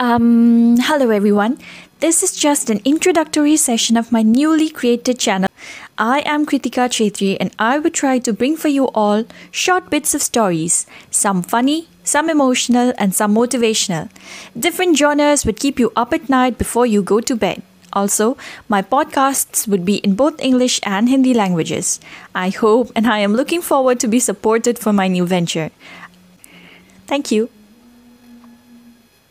Um, hello everyone. This is just an introductory session of my newly created channel. I am Kritika Chetri and I will try to bring for you all short bits of stories, some funny, some emotional, and some motivational. Different genres would keep you up at night before you go to bed. Also, my podcasts would be in both English and Hindi languages. I hope and I am looking forward to be supported for my new venture. Thank you.